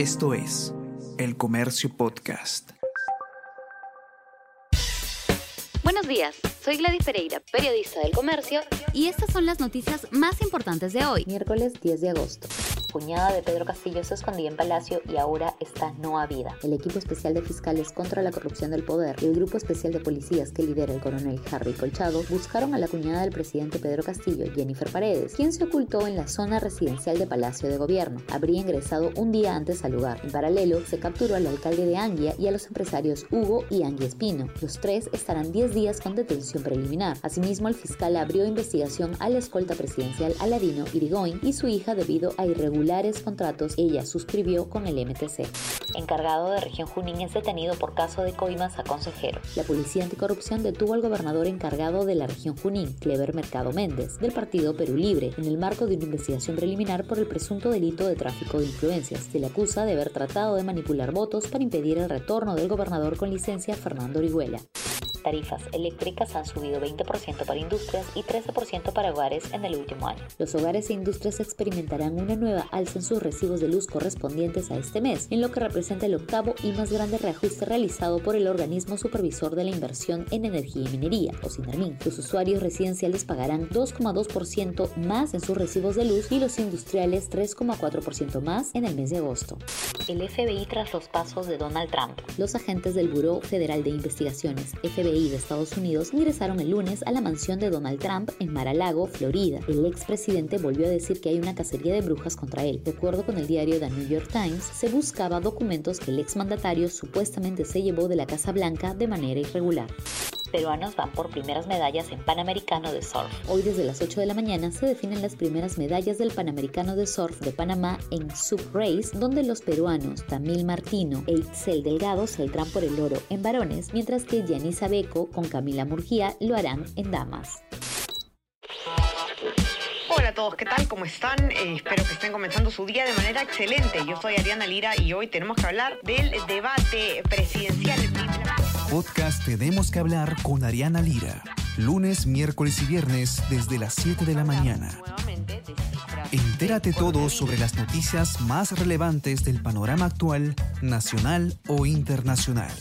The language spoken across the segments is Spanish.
Esto es El Comercio Podcast. Buenos días, soy Gladys Pereira, periodista del Comercio, y estas son las noticias más importantes de hoy, miércoles 10 de agosto cuñada de Pedro Castillo se escondía en Palacio y ahora está no a vida. El equipo especial de fiscales contra la corrupción del poder y el grupo especial de policías que lidera el coronel Harry Colchado buscaron a la cuñada del presidente Pedro Castillo, Jennifer Paredes, quien se ocultó en la zona residencial de Palacio de Gobierno. Habría ingresado un día antes al lugar. En paralelo, se capturó al alcalde de Anguia y a los empresarios Hugo y Anguia Espino. Los tres estarán 10 días con detención preliminar. Asimismo, el fiscal abrió investigación a la escolta presidencial Aladino Irigoyen y su hija debido a irregularidades contratos ella suscribió con el MTC. Encargado de región Junín es detenido por caso de coimas a consejero. La Policía Anticorrupción detuvo al gobernador encargado de la región Junín, Clever Mercado Méndez, del partido Perú Libre, en el marco de una investigación preliminar por el presunto delito de tráfico de influencias. Se le acusa de haber tratado de manipular votos para impedir el retorno del gobernador con licencia Fernando Orihuela tarifas eléctricas han subido 20% para industrias y 13% para hogares en el último año. Los hogares e industrias experimentarán una nueva alza en sus recibos de luz correspondientes a este mes, en lo que representa el octavo y más grande reajuste realizado por el organismo supervisor de la inversión en energía y minería, o SINERMIN. Los usuarios residenciales pagarán 2,2% más en sus recibos de luz y los industriales 3,4% más en el mes de agosto. El FBI tras los pasos de Donald Trump. Los agentes del Buró Federal de Investigaciones, FBI, de Estados Unidos ingresaron el lunes a la mansión de Donald Trump en Mar-a-Lago, Florida. El expresidente volvió a decir que hay una cacería de brujas contra él. De acuerdo con el diario The New York Times, se buscaba documentos que el exmandatario supuestamente se llevó de la Casa Blanca de manera irregular peruanos van por primeras medallas en Panamericano de Surf. Hoy desde las 8 de la mañana se definen las primeras medallas del Panamericano de Surf de Panamá en Sub Race, donde los peruanos Tamil Martino e Itzel Delgado saldrán por el oro en varones, mientras que Yanisa Beco con Camila Murgía lo harán en damas. Hola a todos, ¿qué tal? ¿Cómo están? Eh, espero que estén comenzando su día de manera excelente. Yo soy Ariana Lira y hoy tenemos que hablar del debate presidencial podcast Tenemos que hablar con Ariana Lira. Lunes, miércoles y viernes desde las 7 de la mañana. Entérate todo sobre las noticias más relevantes del panorama actual, nacional o internacional.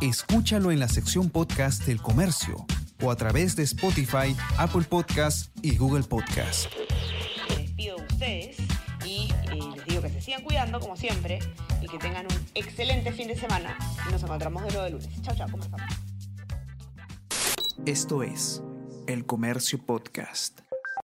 Escúchalo en la sección podcast del comercio o a través de Spotify, Apple Podcast y Google Podcast. De ustedes sigan cuidando como siempre y que tengan un excelente fin de semana y nos encontramos de nuevo el lunes. Chao, chao, ¿cómo? Esto es El Comercio Podcast.